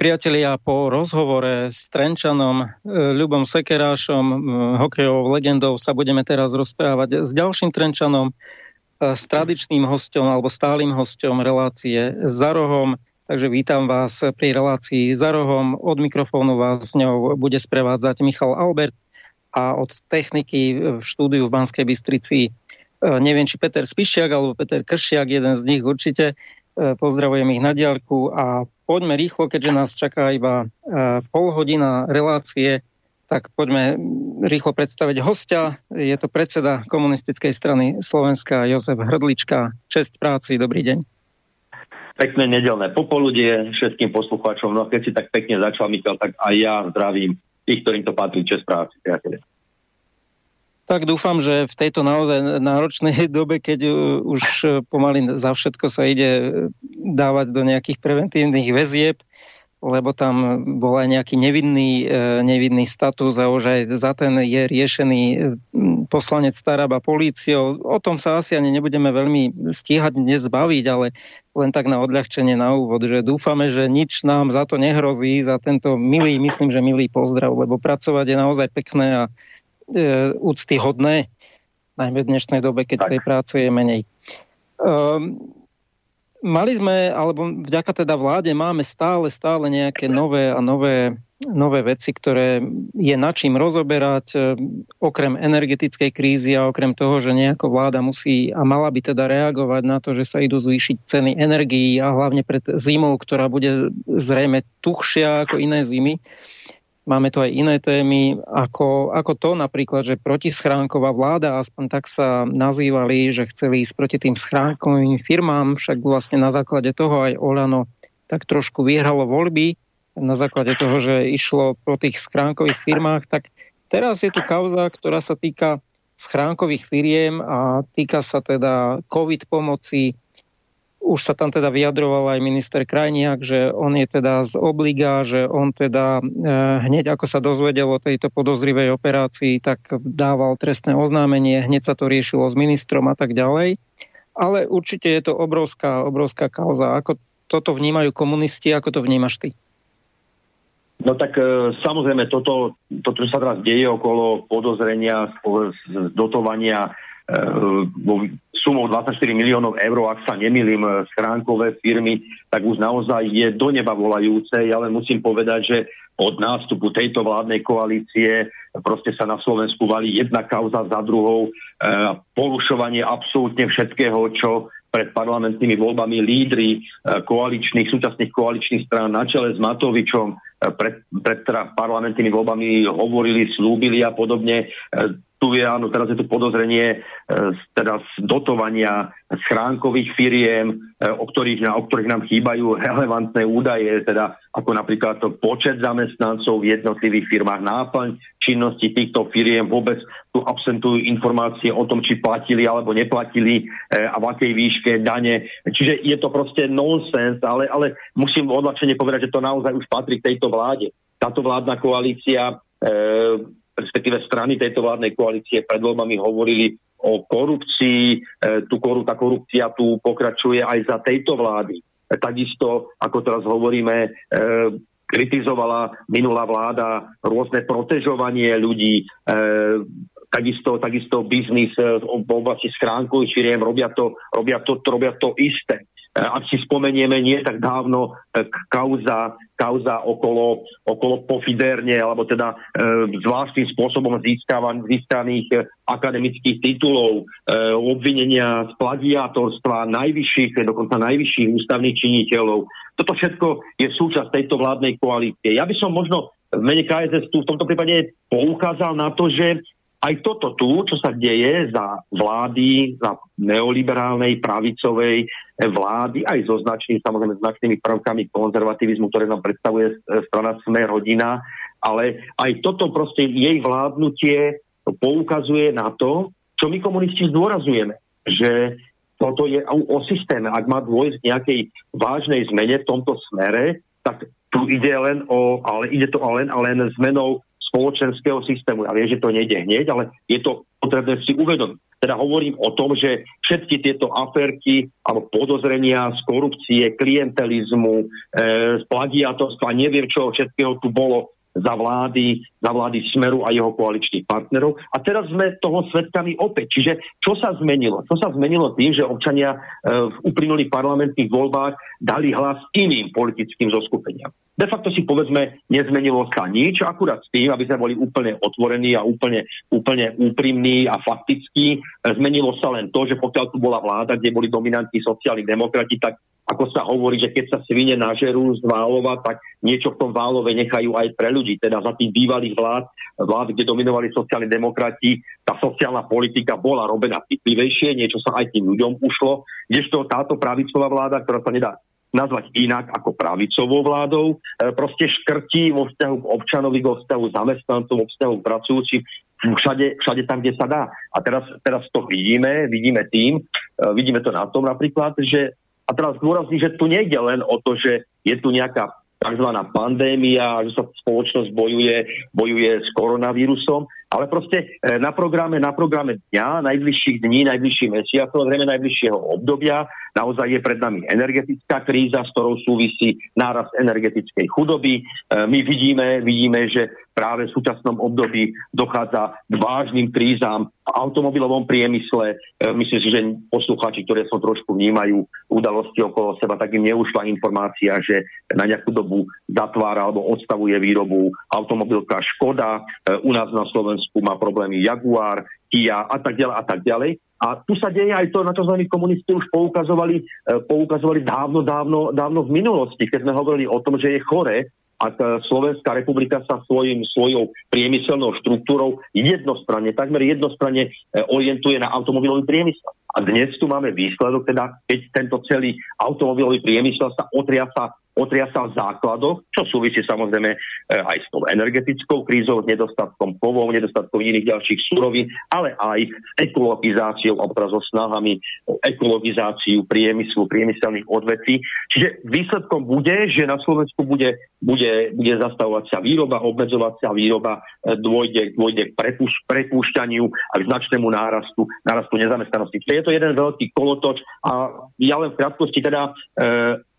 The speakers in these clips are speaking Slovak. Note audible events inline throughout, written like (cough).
Priatelia, po rozhovore s Trenčanom, e, Ľubom Sekerášom, hokejovou legendou sa budeme teraz rozprávať s ďalším Trenčanom, e, s tradičným hostom alebo stálym hostom relácie za rohom. Takže vítam vás pri relácii za rohom. Od mikrofónu vás s ňou bude sprevádzať Michal Albert a od techniky v štúdiu v Banskej Bystrici neviem, či Peter Spišiak alebo Peter Kršiak, jeden z nich určite. Pozdravujem ich na diaľku a poďme rýchlo, keďže nás čaká iba e, pol hodina relácie, tak poďme rýchlo predstaviť hostia. Je to predseda komunistickej strany Slovenska Jozef Hrdlička. Čest práci, dobrý deň. Pekné nedelné popoludie všetkým poslucháčom. No keď si tak pekne začal, Michal, tak aj ja zdravím tých, ktorým to patrí. Čest práci, priateľe. Tak dúfam, že v tejto naozaj náročnej (laughs) dobe, keď uh, už uh, pomaly za všetko sa ide uh, dávať do nejakých preventívnych väzieb, lebo tam bol aj nejaký nevinný, nevinný status a už aj za ten je riešený poslanec Staraba políciou. O tom sa asi ani nebudeme veľmi stíhať dnes baviť, ale len tak na odľahčenie na úvod, že dúfame, že nič nám za to nehrozí, za tento milý, myslím, že milý pozdrav, lebo pracovať je naozaj pekné a e, úctyhodné, najmä v dnešnej dobe, keď tak. tej práce je menej. Um, mali sme, alebo vďaka teda vláde máme stále, stále nejaké nové a nové, nové veci, ktoré je na čím rozoberať, e, okrem energetickej krízy a okrem toho, že nejako vláda musí a mala by teda reagovať na to, že sa idú zvýšiť ceny energií a hlavne pred zimou, ktorá bude zrejme tuchšia ako iné zimy. Máme tu aj iné témy, ako, ako to napríklad, že protischránková vláda, aspoň tak sa nazývali, že chceli ísť proti tým schránkovým firmám, však vlastne na základe toho aj Olano tak trošku vyhralo voľby, na základe toho, že išlo po tých schránkových firmách, tak teraz je tu kauza, ktorá sa týka schránkových firiem a týka sa teda COVID pomoci, už sa tam teda vyjadroval aj minister Krajniak, že on je teda z obliga, že on teda e, hneď ako sa dozvedel o tejto podozrivej operácii, tak dával trestné oznámenie, hneď sa to riešilo s ministrom a tak ďalej. Ale určite je to obrovská, obrovská kauza. Ako toto vnímajú komunisti, ako to vnímaš ty? No tak e, samozrejme, toto, toto, čo sa teraz deje okolo podozrenia dotovania sumou 24 miliónov eur, ak sa nemýlim, e, schránkové firmy, tak už naozaj je do neba volajúce. Ja len musím povedať, že od nástupu tejto vládnej koalície proste sa na Slovensku valí jedna kauza za druhou. E, porušovanie absolútne všetkého, čo pred parlamentnými voľbami lídry koaličných, súčasných koaličných strán na čele s Matovičom pred, pred teda parlamentnými voľbami hovorili, slúbili a podobne. E, tu je, áno, teraz je tu podozrenie e, teda z dotovania schránkových firiem, e, o ktorých, o ktorých nám chýbajú (laughs) relevantné údaje, teda ako napríklad to počet zamestnancov v jednotlivých firmách, náplň činnosti týchto firiem, vôbec tu absentujú informácie o tom, či platili alebo neplatili a v akej výške dane. Čiže je to proste nonsens, ale, ale musím odlačene povedať, že to naozaj už patrí k tejto vláde. Táto vládna koalícia respektíve strany tejto vládnej koalície pred voľbami hovorili o korupcii. E, tu, tá korupcia tu pokračuje aj za tejto vlády. E, takisto, ako teraz hovoríme, e, kritizovala minulá vláda rôzne protežovanie ľudí, takisto, takisto biznis v oblasti schránkových firiem robia to, robia to, robia to isté. E, ak si spomenieme, nie tak dávno e, kauza, kauza okolo, okolo pofiderne, alebo teda e, zvláštnym spôsobom získaných e, akademických titulov, e, obvinenia z plagiátorstva najvyšších, dokonca najvyšších ústavných činiteľov. Toto všetko je súčasť tejto vládnej koalície. Ja by som možno v mene KSS tu v tomto prípade poukázal na to, že aj toto tu, čo sa deje za vlády, za neoliberálnej, pravicovej vlády, aj so značnými, samozrejme značnými prvkami konzervativizmu, ktoré nám predstavuje strana Sme rodina, ale aj toto proste jej vládnutie poukazuje na to, čo my komunisti zdôrazujeme, že toto je o systéme. Ak má dôjsť nejakej vážnej zmene v tomto smere, tak tu ide len o, ale ide to len a len zmenou spoločenského systému. Ja viem, že to nejde hneď, ale je to potrebné si uvedomiť. Teda hovorím o tom, že všetky tieto aférky alebo podozrenia z korupcie, klientelizmu, e, plagiatorstva, neviem čo všetkého tu bolo, za vlády, za vlády Smeru a jeho koaličných partnerov. A teraz sme toho svetkami opäť. Čiže čo sa zmenilo? Čo sa zmenilo tým, že občania e, v uplynulých parlamentných voľbách dali hlas iným politickým zoskupeniam? De facto si povedzme, nezmenilo sa nič, akurát s tým, aby sme boli úplne otvorení a úplne, úplne úprimní a faktickí. Zmenilo sa len to, že pokiaľ tu bola vláda, kde boli dominantní sociálni demokrati, tak ako sa hovorí, že keď sa svine nažerú z Válova, tak niečo v tom Válove nechajú aj pre ľudí. Teda za tých bývalých vlád, vlád, kde dominovali sociálni demokrati, tá sociálna politika bola robená citlivejšie, niečo sa aj tým ľuďom ušlo, kdežto táto pravicová vláda, ktorá sa nedá nazvať inak ako pravicovou vládou, e, proste škrtí vo vzťahu k občanovi, vo vzťahu zamestnancom, vo vzťahu k pracujúcim, všade, všade tam, kde sa dá. A teraz, teraz to vidíme, vidíme tým, e, vidíme to na tom napríklad, že a teraz dôrazní, že tu nejde len o to, že je tu nejaká tzv. pandémia, že sa spoločnosť bojuje, bojuje s koronavírusom, ale proste e, na programe, na programe dňa, najbližších dní, najbližších mesiacov, zrejme najbližšieho obdobia, naozaj je pred nami energetická kríza, s ktorou súvisí nárast energetickej chudoby. E, my vidíme, vidíme, že práve v súčasnom období dochádza k vážnym krízam v automobilovom priemysle. E, myslím si, že poslucháči, ktoré sa trošku vnímajú udalosti okolo seba, tak im neušla informácia, že na nejakú dobu zatvára alebo odstavuje výrobu automobilka Škoda. U nás na Slovensku Slovensku má problémy Jaguar, Kia a tak ďalej a tak ďalej. A tu sa deje aj to, na čo sme komunisti už poukazovali, e, poukazovali dávno, dávno, dávno v minulosti, keď sme hovorili o tom, že je chore, e, Slovenská republika sa svojim, svojou priemyselnou štruktúrou jednostranne, takmer jednostranne e, orientuje na automobilový priemysel. A dnes tu máme výsledok, teda keď tento celý automobilový priemysel sa otriasa otriasal základoch, čo súvisí samozrejme e, aj s tou energetickou krízou, s nedostatkom kovov, nedostatkom iných ďalších surovín, ale aj s ekologizáciou, alebo so snahami o ekologizáciu priemyslu, priemyselných odvetví. Čiže výsledkom bude, že na Slovensku bude, bude, bude zastavovať sa výroba, obmedzovať sa výroba, e, dôjde, dôjde k prepúš, prepúšťaniu a k značnému nárastu, nárastu nezamestnanosti. Čiže je to jeden veľký kolotoč a ja len v krátkosti teda e,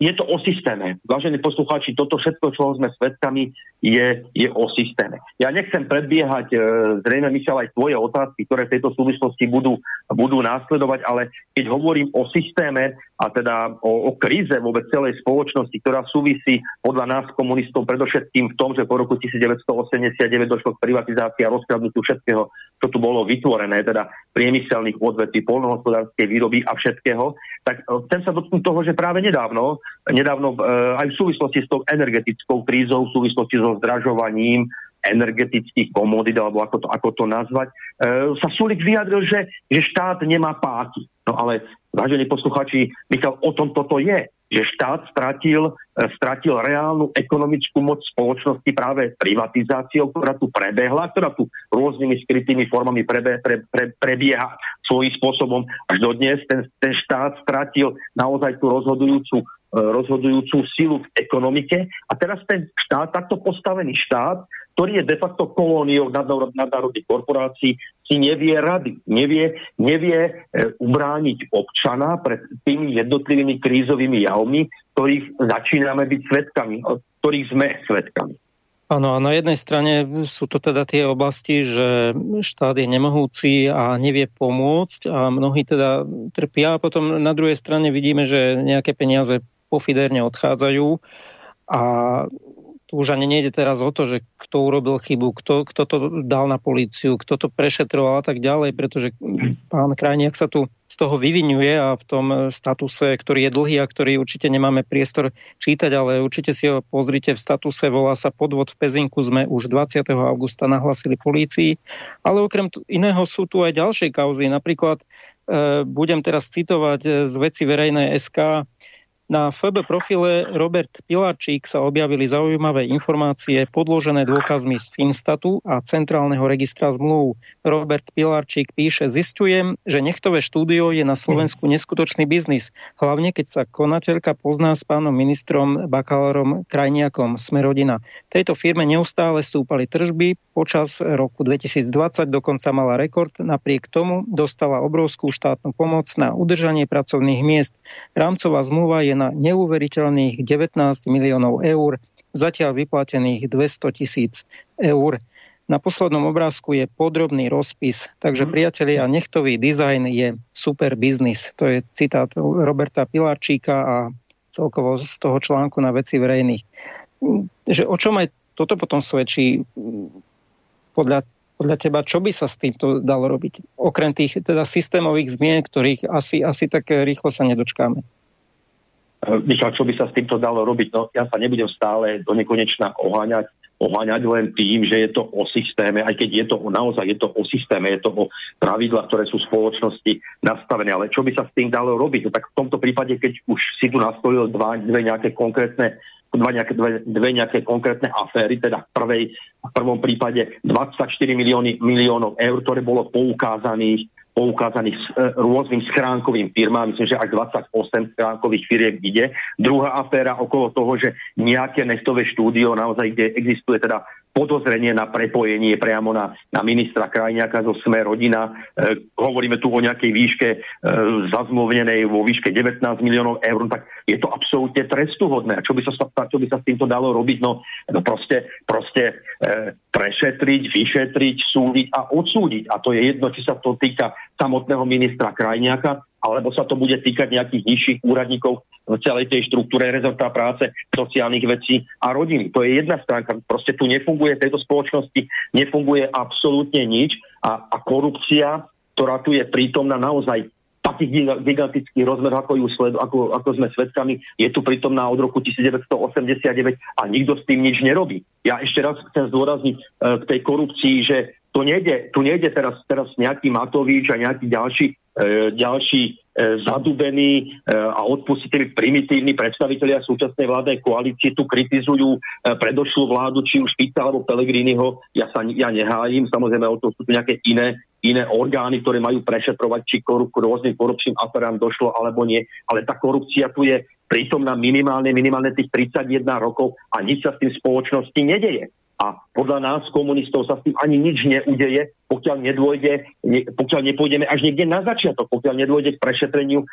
je to o systéme. Vážení poslucháči, toto všetko, čo sme svedkami, je, je o systéme. Ja nechcem predbiehať e, zrejme, Michal, aj tvoje otázky, ktoré v tejto súvislosti budú, budú následovať, ale keď hovorím o systéme a teda o, o kríze vôbec celej spoločnosti, ktorá súvisí podľa nás komunistov predovšetkým v tom, že po roku 1989 došlo k privatizácii a rozkradnutiu všetkého, čo tu bolo vytvorené, teda priemyselných odvetví, polnohospodárskej výroby a všetkého, tak chcem sa dotknúť toho, že práve nedávno nedávno e, aj v súvislosti s tou energetickou krízou, v súvislosti so zdražovaním energetických komodít, alebo ako to, ako to nazvať, e, sa Sulik vyjadril, že, že štát nemá páky. No ale, vážení posluchači, Michal, o tom toto je že štát stratil, e, stratil reálnu ekonomickú moc spoločnosti práve privatizáciou, ktorá tu prebehla, ktorá tu rôznymi skrytými formami prebe, pre, pre, prebieha svojím spôsobom až do dnes. Ten, ten štát stratil naozaj tú rozhodujúcu e, rozhodujúcu silu v ekonomike a teraz ten štát, takto postavený štát, ktorý je de facto kolóniou nadnárodných korporácií, si nevie rady, nevie, nevie e, ubrániť občana pred tými jednotlivými krízovými javmi, ktorých začíname byť svetkami, ktorých sme svetkami. Áno, a na jednej strane sú to teda tie oblasti, že štát je nemohúci a nevie pomôcť a mnohí teda trpia. A potom na druhej strane vidíme, že nejaké peniaze pofiderne odchádzajú a tu už ani nejde teraz o to, že kto urobil chybu, kto, kto to dal na políciu, kto to prešetroval a tak ďalej, pretože pán Krajniak sa tu z toho vyvinuje a v tom statuse, ktorý je dlhý a ktorý určite nemáme priestor čítať, ale určite si ho pozrite v statuse, volá sa podvod v Pezinku, sme už 20. augusta nahlasili polícii, ale okrem iného sú tu aj ďalšie kauzy, napríklad e, budem teraz citovať z veci verejnej SK, Na FB profile Robert Pilarčík sa objavili zaujímavé informácie podložené dôkazmi z Finstatu a Centrálneho registra zmluv. Robert Pilarčík píše, zistujem, že nechtové štúdio je na Slovensku neskutočný biznis, hlavne keď sa konateľka pozná s pánom ministrom bakalárom Krajniakom Smerodina. Tejto firme neustále stúpali tržby, počas roku 2020 dokonca mala rekord, napriek tomu dostala obrovskú štátnu pomoc na udržanie pracovných miest. Rámcová zmluva je na neuveriteľných 19 miliónov eur, zatiaľ vyplatených 200 tisíc eur. Na poslednom obrázku je podrobný rozpis, takže mhm. priatelia, nechtový dizajn je super biznis. To je citát Roberta Pilarčíka a celkovo z toho článku na veci verejných. Že o čom aj toto potom svedčí podľa, podľa teba, čo by sa s týmto dalo robiť? Okrem tých teda systémových zmien, ktorých asi, asi tak rýchlo sa nedočkáme. Michal, čo by sa s týmto dalo robiť? No, ja sa nebudem stále do nekonečna oháňať, oháňať len tým, že je to o systéme, aj keď je to naozaj je to o systéme, je to o pravidlách, ktoré sú v spoločnosti nastavené. Ale čo by sa s tým dalo robiť? No, tak v tomto prípade, keď už si tu nastolil dva, dve nejaké konkrétne dva nejaké, dve, dve nejaké konkrétne aféry, teda v, prvej, v prvom prípade 24 milióny, miliónov eur, ktoré bolo poukázaných poukázaných s e, rôznym schránkovým firmám. Myslím, že až 28 schránkových firiem ide. Druhá aféra okolo toho, že nejaké neftové štúdio, naozaj, kde existuje teda podozrenie na prepojenie priamo na, na ministra Krajniaka zo Sme rodina. E, hovoríme tu o nejakej výške e, zazmluvnenej vo výške 19 miliónov eur, tak je to absolútne trestuhodné. A čo by sa, čo by sa s týmto dalo robiť? No, no proste, proste e, prešetriť, vyšetriť, súdiť a odsúdiť. A to je jedno, či sa to týka samotného ministra Krajniaka, alebo sa to bude týkať nejakých nižších úradníkov v celej tej štruktúre rezorta práce, sociálnych vecí a rodiny. To je jedna stránka. Proste tu nefunguje v tejto spoločnosti, nefunguje absolútne nič a, a korupcia, ktorá tu je prítomná naozaj takých gigantických rozmerov, ako, ju sled, ako, ako sme svedkami, je tu prítomná od roku 1989 a nikto s tým nič nerobí. Ja ešte raz chcem zdôrazniť e, k tej korupcii, že tu nejde, tu nejde teraz, teraz nejaký Matovič a nejaký ďalší, ďalší E, zadubení e, a odpustiteľi primitívni predstavitelia súčasnej vládnej koalície tu kritizujú e, predošlú vládu, či už Fica alebo Pelegriniho. Ja sa ja nehájim, samozrejme o to sú tu nejaké iné, iné orgány, ktoré majú prešetrovať, či korup, rôznym korupčným aferám došlo alebo nie. Ale tá korupcia tu je prítomná minimálne, minimálne tých 31 rokov a nič sa s tým spoločnosti nedeje. A podľa nás, komunistov, sa s tým ani nič neudeje, pokiaľ nedôjde, ne, pokiaľ nepôjdeme až niekde na začiatok, pokiaľ nedôjde k prešetreniu e,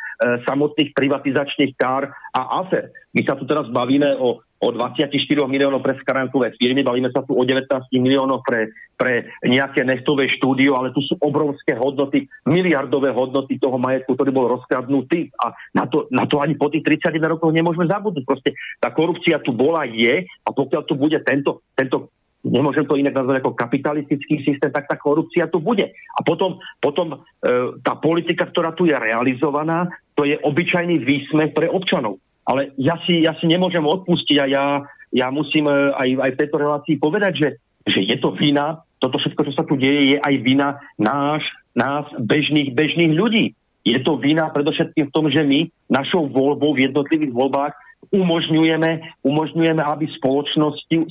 samotných privatizačných kár a afer. My sa tu teraz bavíme o, o 24 miliónov pre skaránkové firmy, bavíme sa tu o 19 miliónov pre, pre nejaké neftové štúdio, ale tu sú obrovské hodnoty, miliardové hodnoty toho majetku, ktorý bol rozkradnutý a na to, na to ani po tých 31 rokoch nemôžeme zabudnúť. Proste tá korupcia tu bola, je a pokiaľ tu bude tento, tento nemôžem to inak nazvať ako kapitalistický systém, tak tá korupcia tu bude. A potom, potom e, tá politika, ktorá tu je realizovaná, to je obyčajný výsmech pre občanov. Ale ja si, ja si nemôžem odpustiť a ja, ja musím e, aj, aj v tejto relácii povedať, že, že je to vina, toto všetko, čo sa tu deje, je aj vina náš, nás, bežných, bežných ľudí. Je to vina predovšetkým v tom, že my našou voľbou v jednotlivých voľbách umožňujeme, umožňujeme, aby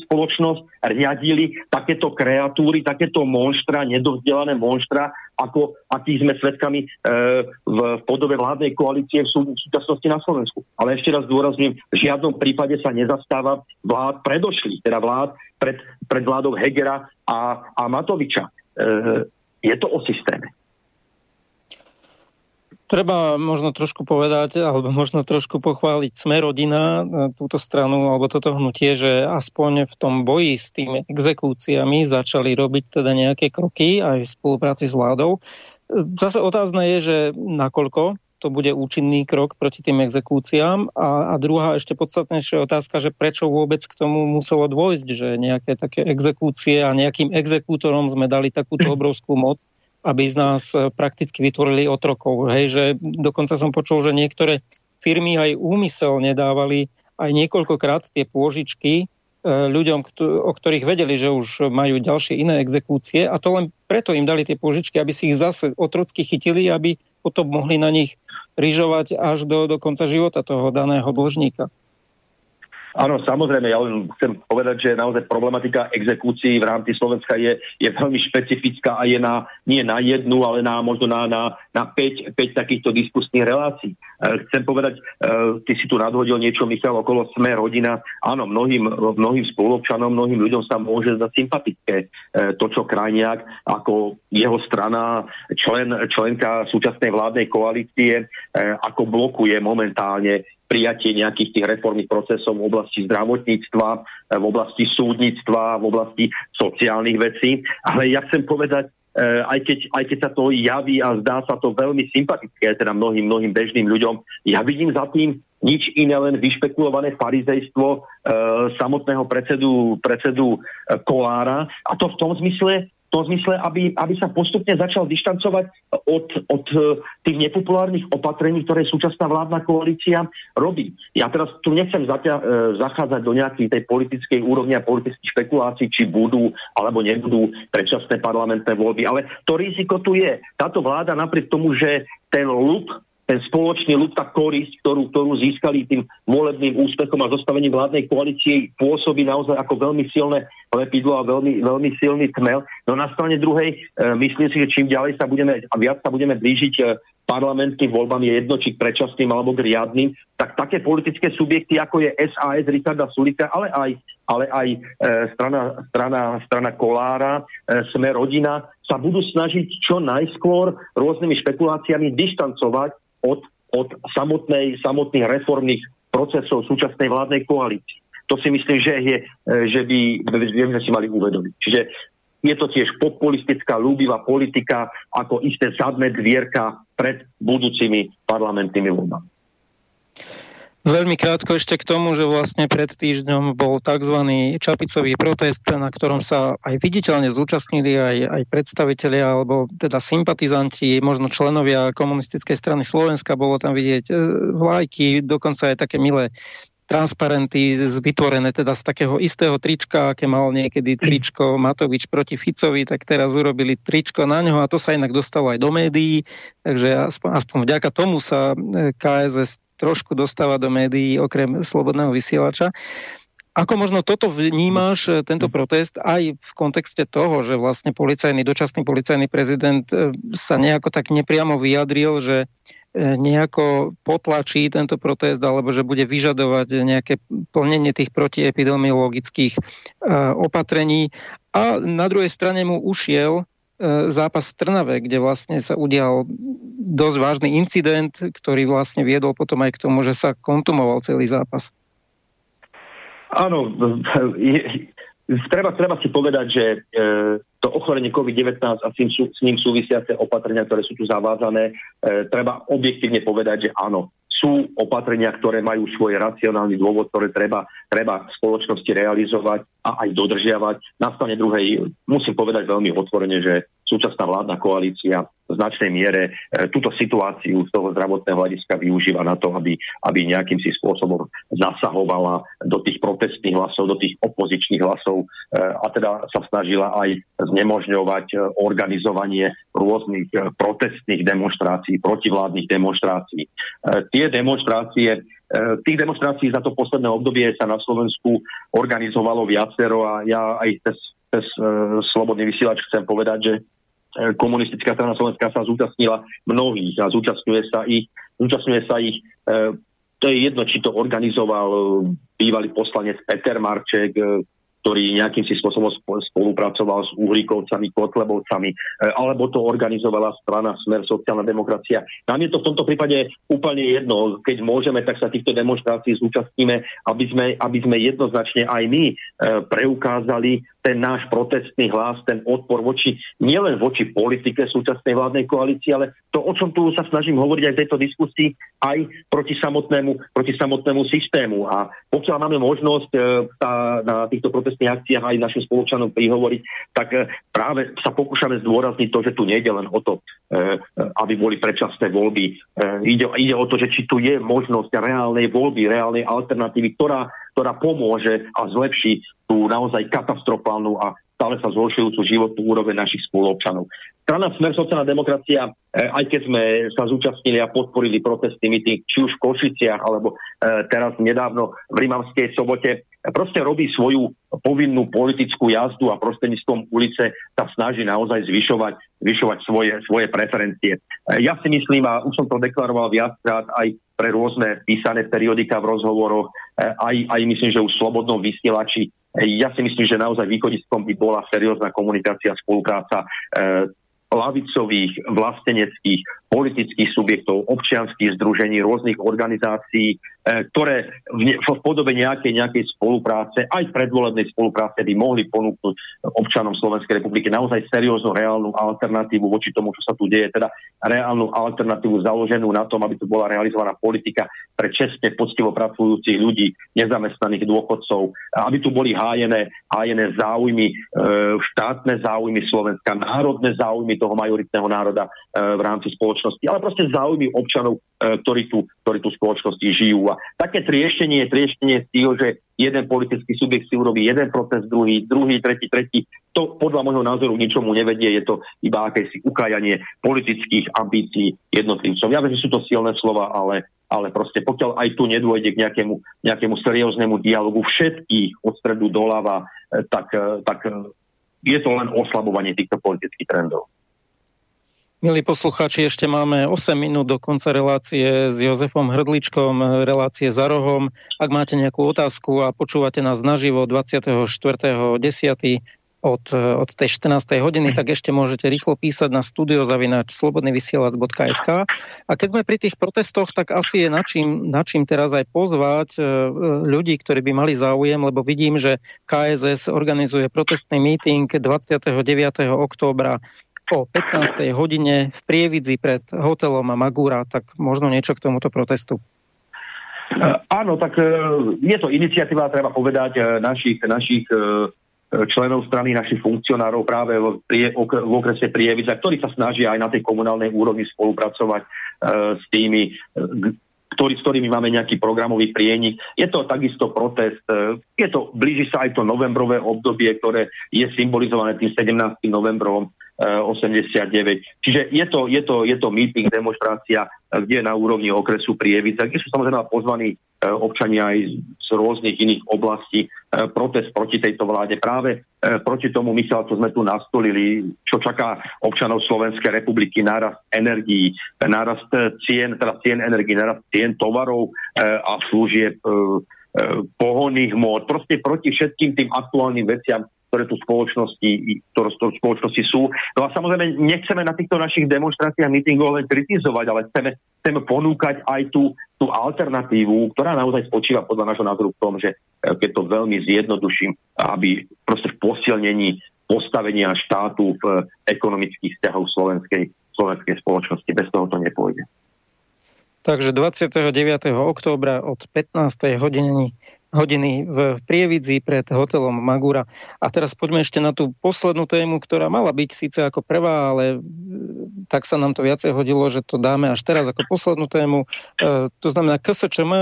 spoločnosť riadili takéto kreatúry, takéto monštra, nedovzdelané monštra, ako akých sme svedkami e, v, v podobe vládnej koalície v, sú, v súčasnosti na Slovensku. Ale ešte raz dôrazňujem, v žiadnom prípade sa nezastáva vlád predošlých, teda vlád pred, pred vládou Hegera a, a Matoviča. E, je to o systéme. Treba možno trošku povedať, alebo možno trošku pochváliť sme rodina, e, túto stranu, alebo toto hnutie, že aspoň v tom boji s tými exekúciami začali robiť teda nejaké kroky aj v spolupráci s vládou. E, zase otázne je, že nakoľko to bude účinný krok proti tým exekúciám. A, a druhá ešte podstatnejšia otázka, že prečo vôbec k tomu muselo dôjsť, že nejaké také exekúcie a nejakým exekútorom sme dali takúto obrovskú moc aby z nás e, prakticky vytvorili otrokov. Hej, že dokonca som počul, že niektoré firmy aj úmyselne dávali aj niekoľkokrát tie pôžičky e, ľuďom, o ktorých vedeli, že už majú ďalšie iné exekúcie a to len preto im dali tie pôžičky, aby si ich zase otrocky chytili, aby potom mohli na nich ryžovať až do, do konca života toho daného dlžníka. Áno, samozrejme, ja len chcem povedať, že naozaj problematika exekúcií v rámci Slovenska je, je veľmi špecifická a je na, nie na jednu, ale na možno na, na, na 5, 5 takýchto diskusných relácií. E, chcem povedať, e, ty si tu nadhodil niečo, Michal, okolo Sme rodina. Áno, mnohým, mnohým spolupčanom, mnohým ľuďom sa môže zdať sympatické e, to, čo Krajniak ako jeho strana, člen, členka súčasnej vládnej koalície, ako blokuje momentálne prijatie nejakých tých reformných procesov v oblasti zdravotníctva, v oblasti súdnictva, v oblasti sociálnych vecí. Ale ja chcem povedať, eh, aj keď, aj keď sa to javí a zdá sa to veľmi sympatické teda mnohým, mnohým bežným ľuďom, ja vidím za tým nič iné, len vyšpekulované farizejstvo e, samotného predsedu, predsedu Kolára. A to v tom zmysle, tom zmysle, aby, aby sa postupne začal dištancovať od, od e, tých nepopulárnych opatrení, ktoré súčasná vládna koalícia robí. Ja teraz tu nechcem zaťa, e, zachádzať do nejakej tej politickej úrovne a politických špekulácií, či budú alebo nebudú predčasné parlamentné voľby, ale to riziko tu je. Táto vláda napriek tomu, že ten lup ten spoločný ľud, tá ktorú, ktorú získali tým volebným úspechom a zostavením vládnej koalície, pôsobí naozaj ako veľmi silné lepidlo a veľmi, veľmi silný tmel. No na strane druhej, e, myslím si, že čím ďalej sa budeme a viac sa budeme blížiť e, parlamentným voľbám je jedno, či k predčasným alebo k riadnym, tak také politické subjekty, ako je SAS Richarda Sulika, ale aj, ale aj e, strana, strana, strana Kolára, e, Sme rodina, sa budú snažiť čo najskôr rôznymi špekuláciami dištancovať od, od samotnej, samotných reformných procesov súčasnej vládnej koalície. To si myslím, že, je, e, že by sme si mali uvedomiť. Čiže je to tiež populistická, ľúbivá politika ako isté zadné dvierka pred budúcimi parlamentnými voľbami. Veľmi krátko ešte k tomu, že vlastne pred týždňom bol tzv. čapicový protest, na ktorom sa aj viditeľne zúčastnili aj, aj predstavitelia alebo teda sympatizanti, možno členovia komunistickej strany Slovenska, bolo tam vidieť e, vlajky, dokonca aj také milé transparenty vytvorené teda z takého istého trička, aké mal niekedy tričko Matovič proti Ficovi, tak teraz urobili tričko na ňo a to sa inak dostalo aj do médií, takže aspoň, aspoň vďaka tomu sa e, KSS trošku dostáva do médií okrem slobodného vysielača. Ako možno toto vnímáš, e, tento protest, aj v kontexte toho, že vlastne policajný, dočasný policajný prezident e, sa nejako tak nepriamo vyjadril, že nejako potlačí tento protest alebo že bude vyžadovať nejaké plnenie tých protiepidemiologických opatrení. A na druhej strane mu ušiel E, zápas v Trnave, kde vlastne sa udial dosť vážny incident, ktorý vlastne viedol potom aj k tomu, že sa kontumoval celý zápas. Áno, je, treba, treba si povedať, že e, to ochorenie COVID-19 a s ním, s ním súvisiace opatrenia, ktoré sú tu zavádzané, e, treba objektívne povedať, že áno, sú opatrenia, ktoré majú svoj racionálny dôvod, ktoré treba, treba v spoločnosti realizovať a aj dodržiavať. Na strane druhej musím povedať veľmi otvorene, že súčasná vládna koalícia značnej miere e, túto situáciu z toho zdravotného hľadiska využíva na to, aby, aby nejakým si spôsobom zasahovala do tých protestných hlasov, do tých opozičných hlasov e, a teda sa snažila aj znemožňovať e, organizovanie rôznych protestných demonstrácií, protivládnych demonstrácií. Tie demonstrácie Tých demonstrácií za to posledné obdobie sa na Slovensku organizovalo viacero a ja aj cez, cez Slobodný vysielač chcem povedať, že komunistická strana Slovenska sa zúčastnila mnohých a zúčastňuje sa ich, zúčastňuje sa ich e, to je jedno, či to organizoval e, bývalý poslanec Peter Marček, ktorý nejakým si spôsobom spolupracoval s Uhlíkovcami, Kotlebovcami, alebo to organizovala strana Smer sociálna demokracia. Nám je to v tomto prípade úplne jedno. Keď môžeme, tak sa týchto demonstrácií zúčastníme, aby sme, aby sme jednoznačne aj my preukázali ten náš protestný hlas, ten odpor voči, nielen voči politike súčasnej vládnej koalície, ale to, o čom tu sa snažím hovoriť aj v tejto diskusii, aj proti samotnému, proti samotnému systému. A pokiaľ máme možnosť e, tá, na týchto protestných akciách aj našim spoločanom prihovoriť, tak e, práve sa pokúšame zdôrazniť to, že tu nejde len o to, e, aby boli predčasné voľby. E, ide, ide o to, že či tu je možnosť reálnej voľby, reálnej alternatívy, ktorá ktorá pomôže a zlepší tú naozaj katastrofálnu a stále sa zhoršujúcu životnú úroveň našich spoluobčanov. Strana Smer sociálna demokracia, e, aj keď sme sa zúčastnili a podporili protesty myty, či už v Košiciach, alebo e, teraz nedávno v Rimavskej sobote, proste robí svoju povinnú politickú jazdu a prostredníctvom ulice sa snaží naozaj zvyšovať, zvyšovať svoje, svoje preferencie. E, ja si myslím, a už som to deklaroval viackrát aj pre rôzne písané periodika v rozhovoroch, aj, aj myslím, že už v slobodnom vysielači, ja si myslím, že naozaj východiskom by bola seriózna komunikácia, spolupráca lavicových, vlasteneckých, politických subjektov, občianských združení, rôznych organizácií, E, ktoré v, v podobe nejakej, nejakej spolupráce, aj predvolebnej spolupráce by mohli ponúknuť občanom Slovenskej republiky naozaj serióznu, reálnu alternatívu voči tomu, čo sa tu deje, teda reálnu alternatívu založenú na tom, aby tu bola realizovaná politika pre čestne, poctivo pracujúcich ľudí, nezamestnaných dôchodcov, aby tu boli hájené, hájené záujmy, e, štátne záujmy Slovenska, národné záujmy toho majoritného národa e, v rámci spoločnosti, ale proste záujmy občanov, e, ktorí, tu, ktorí tu spoločnosti žijú. A také triešenie z tým, že jeden politický subjekt si urobí jeden protest, druhý, druhý, tretí, tretí. To podľa môjho názoru ničomu nevedie, je to iba akési ukájanie politických ambícií jednotlivcom. Ja viem, že sú to silné slova, ale, ale proste pokiaľ aj tu nedôjde k nejakému, nejakému serióznemu dialogu všetkých od stredu doľava, eh, tak, eh, tak je to len oslabovanie týchto politických trendov. Milí poslucháči, ešte máme 8 minút do konca relácie s Jozefom Hrdličkom, relácie za rohom. Ak máte nejakú otázku a počúvate nás naživo 24.10. Od, od tej 14. hodiny, tak ešte môžete rýchlo písať na studiozavinač slobodnyvysielac.sk a keď sme pri tých protestoch, tak asi je načím, načím teraz aj pozvať e, ľudí, ktorí by mali záujem, lebo vidím, že KSS organizuje protestný meeting 29. októbra o 15. hodine v Prievidzi pred hotelom Magura, tak možno niečo k tomuto protestu. Áno, tak e, je to iniciatíva, treba povedať, e, našich, našich členov strany, našich funkcionárov práve v okrese Prievidza, ktorí sa snažia aj na tej komunálnej úrovni spolupracovať s tými, ktorý, s ktorými máme nejaký programový prienik. Je to takisto protest, je to, blíži sa aj to novembrové obdobie, ktoré je symbolizované tým 17. novembrom 89. Čiže je to, je to, je to meeting, demonstrácia, kde je na úrovni okresu Prievica, kde sú samozrejme pozvaní e, občania aj z rôznych iných oblastí protest proti tejto vláde. Práve proti tomu myselal, čo sme tu nastolili, čo čaká občanov Slovenskej republiky, nárast energií, nárast cien, teda cien energií, nárast cien tovarov a služieb pohonných mód, proste proti všetkým tým aktuálnym veciam, ktoré tu spoločnosti, ktoré tu spoločnosti sú. No a samozrejme nechceme na týchto našich demonstráciách, mítingov len kritizovať, ale chceme, chceme ponúkať aj tú, tú alternatívu, ktorá naozaj spočíva podľa nášho názoru v tom, že e, keď to veľmi zjednoduším, aby proste v posilnení postavenia štátu v e, ekonomických vzťahov slovenskej, slovenskej spoločnosti. Bez toho to nepôjde. Takže 29. októbra od 15. hodiny hodiny v Prievidzi pred hotelom Magura. A teraz poďme ešte na tú poslednú tému, ktorá mala byť síce ako prvá, ale e, tak sa nám to viacej hodilo, že to dáme až teraz ako poslednú tému. E, to znamená KSČM.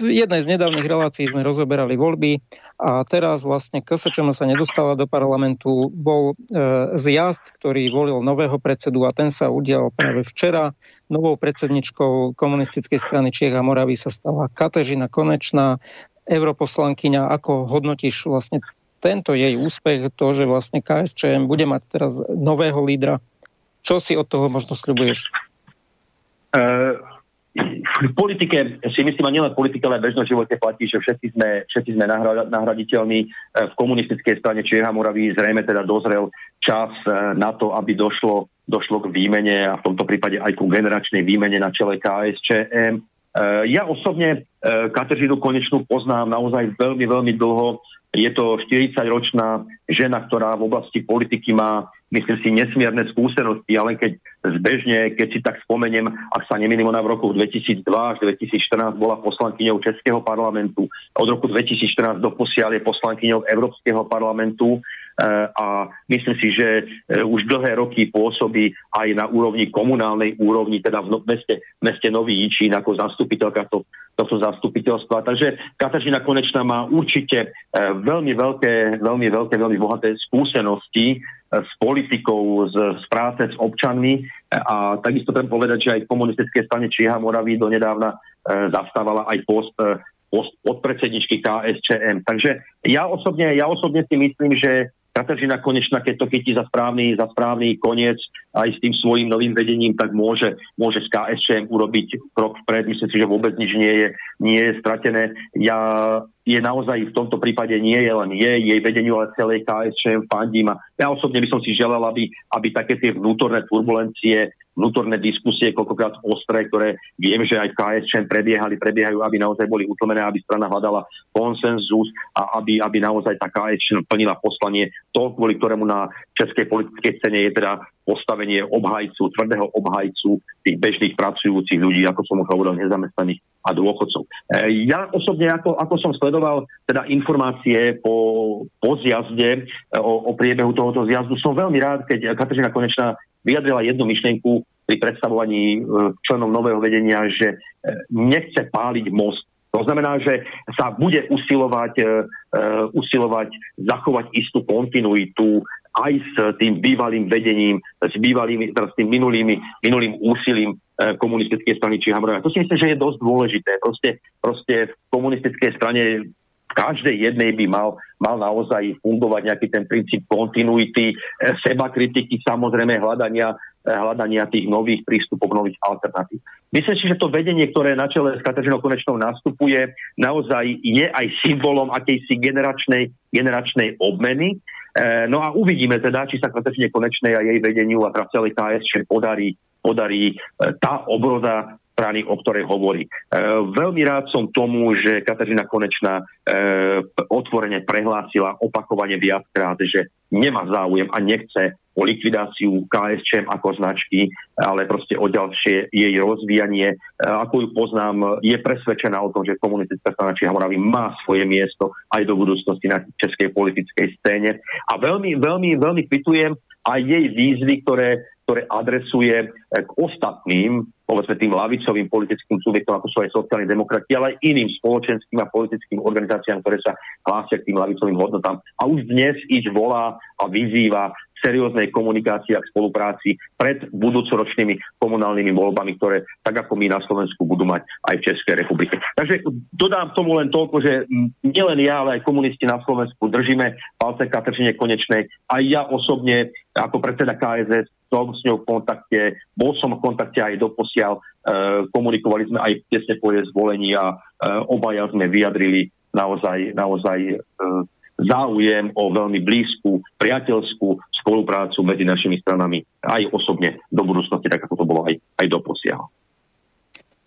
V jednej z nedávnych relácií sme rozoberali voľby a teraz vlastne KSČM sa nedostala do parlamentu. Bol e, zjazd, ktorý volil nového predsedu a ten sa udial práve včera. Novou predsedničkou komunistickej strany Čiech a Moravy sa stala Katežina Konečná europoslankyňa, ako hodnotíš vlastne tento jej úspech, to, že vlastne KSČM bude mať teraz nového lídra. Čo si od toho možno sľubuješ? Uh, v politike si myslím, a nielen v politike, ale v bežnom živote platí, že všetci sme, všetci sme nahraditeľní. V komunistickej strane Čieha Moraví zrejme teda dozrel čas na to, aby došlo, došlo k výmene a v tomto prípade aj ku generačnej výmene na čele KSČM. Eh, ja osobne eh, Kateřinu Konečnú poznám naozaj veľmi, veľmi dlho. Je to 40-ročná žena, ktorá v oblasti politiky má, myslím si, nesmierne skúsenosti, ale keď zbežne, keď si tak spomeniem, ak sa nemýlim, ona v roku 2002 až 2014 bola poslankyňou Českého parlamentu, od roku 2014 do posiaľ je poslankyňou Európskeho parlamentu Eh, a myslím si, že eh, už dlhé roky pôsobí aj na úrovni komunálnej úrovni, teda v no, meste, meste Nový Ičín ako zastupiteľka to, tohto zastupiteľstva. Takže Katarina Konečná má určite eh, veľmi veľké, veľmi veľké, veľmi bohaté skúsenosti s politikou, z, z práce s občanmi a takisto treba povedať, že aj v komunistickej strane Čieha Moraví donedávna e, zastávala aj post, e, post podpredsedničky KSČM. Takže ja osobne, ja osobne si myslím, že Kateřina Konečná, keď to chytí za správny, za správny koniec aj s tým svojím novým vedením, tak môže, môže s KSČM urobiť krok vpred. Myslím si, že vôbec nič nie je, nie je stratené. Ja je naozaj v tomto prípade nie je len je, jej vedeniu, ale celej KSČM fandím a ja osobne by som si želal, aby, aby také tie vnútorné turbulencie vnútorné diskusie, koľkokrát ostré, ktoré viem, že aj v KSČM prebiehali, prebiehajú, aby naozaj boli utlmené, aby strana hľadala konsenzus a aby, aby naozaj tá KSČM plnila poslanie. To, kvôli ktorému na českej politickej scéne je teda postavenie obhajcu, tvrdého obhajcu tých bežných pracujúcich ľudí, ako som už hovoril, nezamestnaných a dôchodcov. E, ja osobne, ako, ako som sledoval teda informácie po, po zjazde, e, o, o priebehu tohoto zjazdu, som veľmi rád, keď Kateřina Konečná vyjadrila jednu myšlienku pri predstavovaní e, členov nového vedenia, že nechce páliť most. To znamená, že sa bude usilovať, usilovať zachovať istú kontinuitu aj s tým bývalým vedením, s bývalými, teda s tým minulými, minulým úsilím uh, komunistickej strany či Hamrovia. To si myslím, že je dosť dôležité. Proste, proste v komunistickej strane v každej jednej by mal, mal naozaj fungovať nejaký ten princíp kontinuity, e, seba kritiky, samozrejme hľadania, e, hľadania tých nových prístupov, nových alternatív. Myslím si, že to vedenie, ktoré na čele s Kateřinou Konečnou nastupuje, naozaj je aj symbolom akejsi generačnej, generačnej obmeny. E, no a uvidíme teda, či sa Kateřine Konečnej a jej vedeniu a celej KSČ podarí, podarí e, tá obroda strany, o ktorej hovorí. E, veľmi rád som tomu, že Katarína Konečná otvorene prehlásila opakovane viackrát, že nemá záujem a nechce o likvidáciu KSČM ako značky, ale proste o ďalšie jej rozvíjanie. E, ako ju poznám, je presvedčená o tom, že komunistická strana Čiha Moravy má svoje miesto aj do budúcnosti na českej politickej scéne. A veľmi, veľmi, veľmi kvitujem aj jej výzvy, ktoré, ktoré adresuje k ostatným povedzme tým lavicovým politickým subjektom, ako sú aj sociálni demokrati, ale aj iným spoločenským a politickým organizáciám, ktoré sa hlásia k tým lavicovým hodnotám. A už dnes ich volá a vyzýva serióznej komunikácii a spolupráci pred budúcoročnými komunálnymi voľbami, ktoré tak ako my na Slovensku budú mať aj v Českej republike. Takže dodám tomu len toľko, že nielen ja, ale aj komunisti na Slovensku držíme palce Katrčine Konečnej. A ja osobne ako predseda KSS som s ňou v kontakte, bol som v kontakte aj doposiaľ, e, komunikovali sme aj tesne po jej zvolení a e, obaja sme vyjadrili naozaj, naozaj e, záujem o veľmi blízku, priateľskú spoluprácu medzi našimi stranami aj osobne do budúcnosti, tak ako to bolo aj, aj doposiaľ.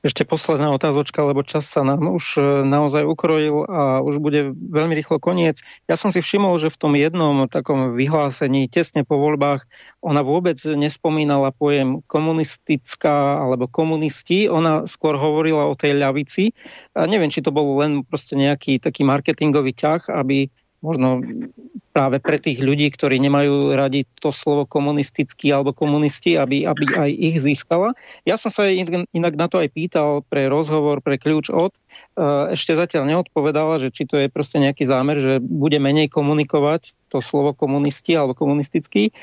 Ešte posledná otázočka, lebo čas sa nám už e, naozaj ukrojil a už bude veľmi rýchlo koniec. Ja som si všimol, že v tom jednom takom vyhlásení tesne po voľbách ona vôbec nespomínala pojem komunistická alebo komunisti. Ona skôr hovorila o tej ľavici. A neviem, či to bol len proste nejaký taký marketingový ťah, aby možno práve pre tých ľudí, ktorí nemajú radi to slovo komunistický alebo komunisti, aby, aby aj ich získala. Ja som sa inak na to aj pýtal pre rozhovor, pre kľúč od. E, ešte zatiaľ neodpovedala, že či to je proste nejaký zámer, že bude menej komunikovať to slovo komunisti alebo komunistický. E,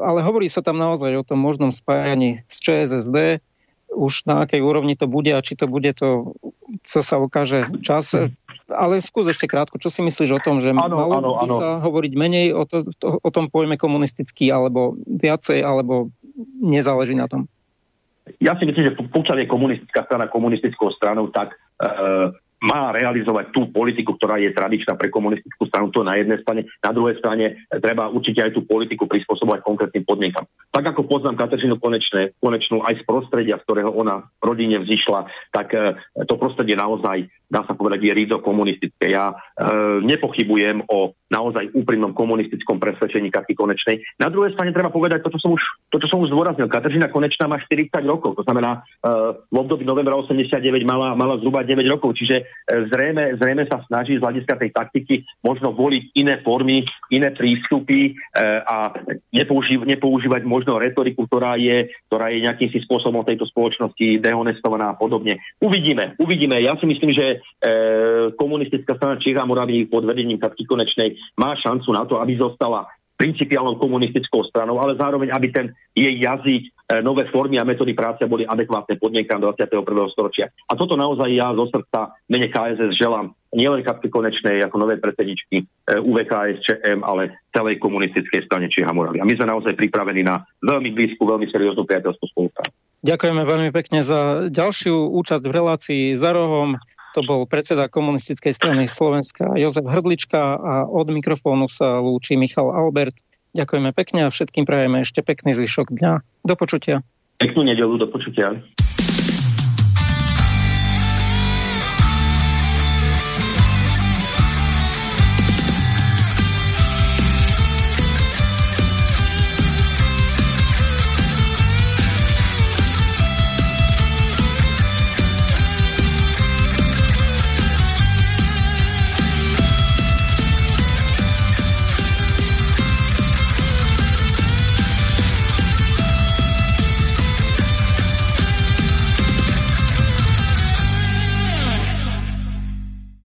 ale hovorí sa tam naozaj o tom možnom spájaní s ČSSD, už na akej úrovni to bude a či to bude to, co sa ukáže čas. Ale skús ešte krátko, čo si myslíš o tom, že ano, malo ano, by ano. sa hovoriť menej o, to, to, o tom pojme komunistický, alebo viacej, alebo nezáleží na tom? Ja si myslím, že pokiaľ je komunistická strana komunistickou stranou, tak e, má realizovať tú politiku, ktorá je tradičná pre komunistickú stranu, to na jednej strane. Na druhej strane treba určite aj tú politiku prispôsobovať konkrétnym podmienkam. Tak ako poznám Kateřinu Konečné, Konečnú aj z prostredia, z ktorého ona rodine vzýšla, tak e, to prostredie naozaj dá sa povedať, je rízo komunistické. Ja e, nepochybujem o naozaj úprimnom komunistickom presvedčení Katky Konečnej. Na druhej strane treba povedať to, čo som už, to, čo som už zdôraznil. Kateřina Konečná má 40 rokov, to znamená e, v období novembra 89 mala, mala zhruba 9 rokov, čiže e, zrejme, zrejme sa snaží z hľadiska tej taktiky možno voliť iné formy, iné prístupy e, a nepoužív, nepoužívať možno retoriku, ktorá je, ktorá je nejakým si spôsobom tejto spoločnosti dehonestovaná a podobne. Uvidíme, uvidíme. Ja si myslím, že e, komunistická strana Čech a Moravy pod vedením Katky Konečnej má šancu na to, aby zostala principiálnou komunistickou stranou, ale zároveň, aby ten jej jazyk, e, nové formy a metódy práce boli adekvátne podmienkám 21. storočia. A toto naozaj ja zo srdca mene KSS želám nielen Katky Konečnej ako novej predsedničky e, UVKSČM, ale celej komunistickej strane Čieha Moravy. A my sme naozaj pripravení na veľmi blízku, veľmi serióznu priateľskú spoluprácu. Ďakujeme veľmi pekne za ďalšiu účasť v relácii za rohom. To bol predseda komunistickej strany Slovenska Jozef Hrdlička a od mikrofónu sa lúči Michal Albert. Ďakujeme pekne a všetkým prajeme ešte pekný zvyšok dňa. Do počutia. Peknú nedelu, do počutia.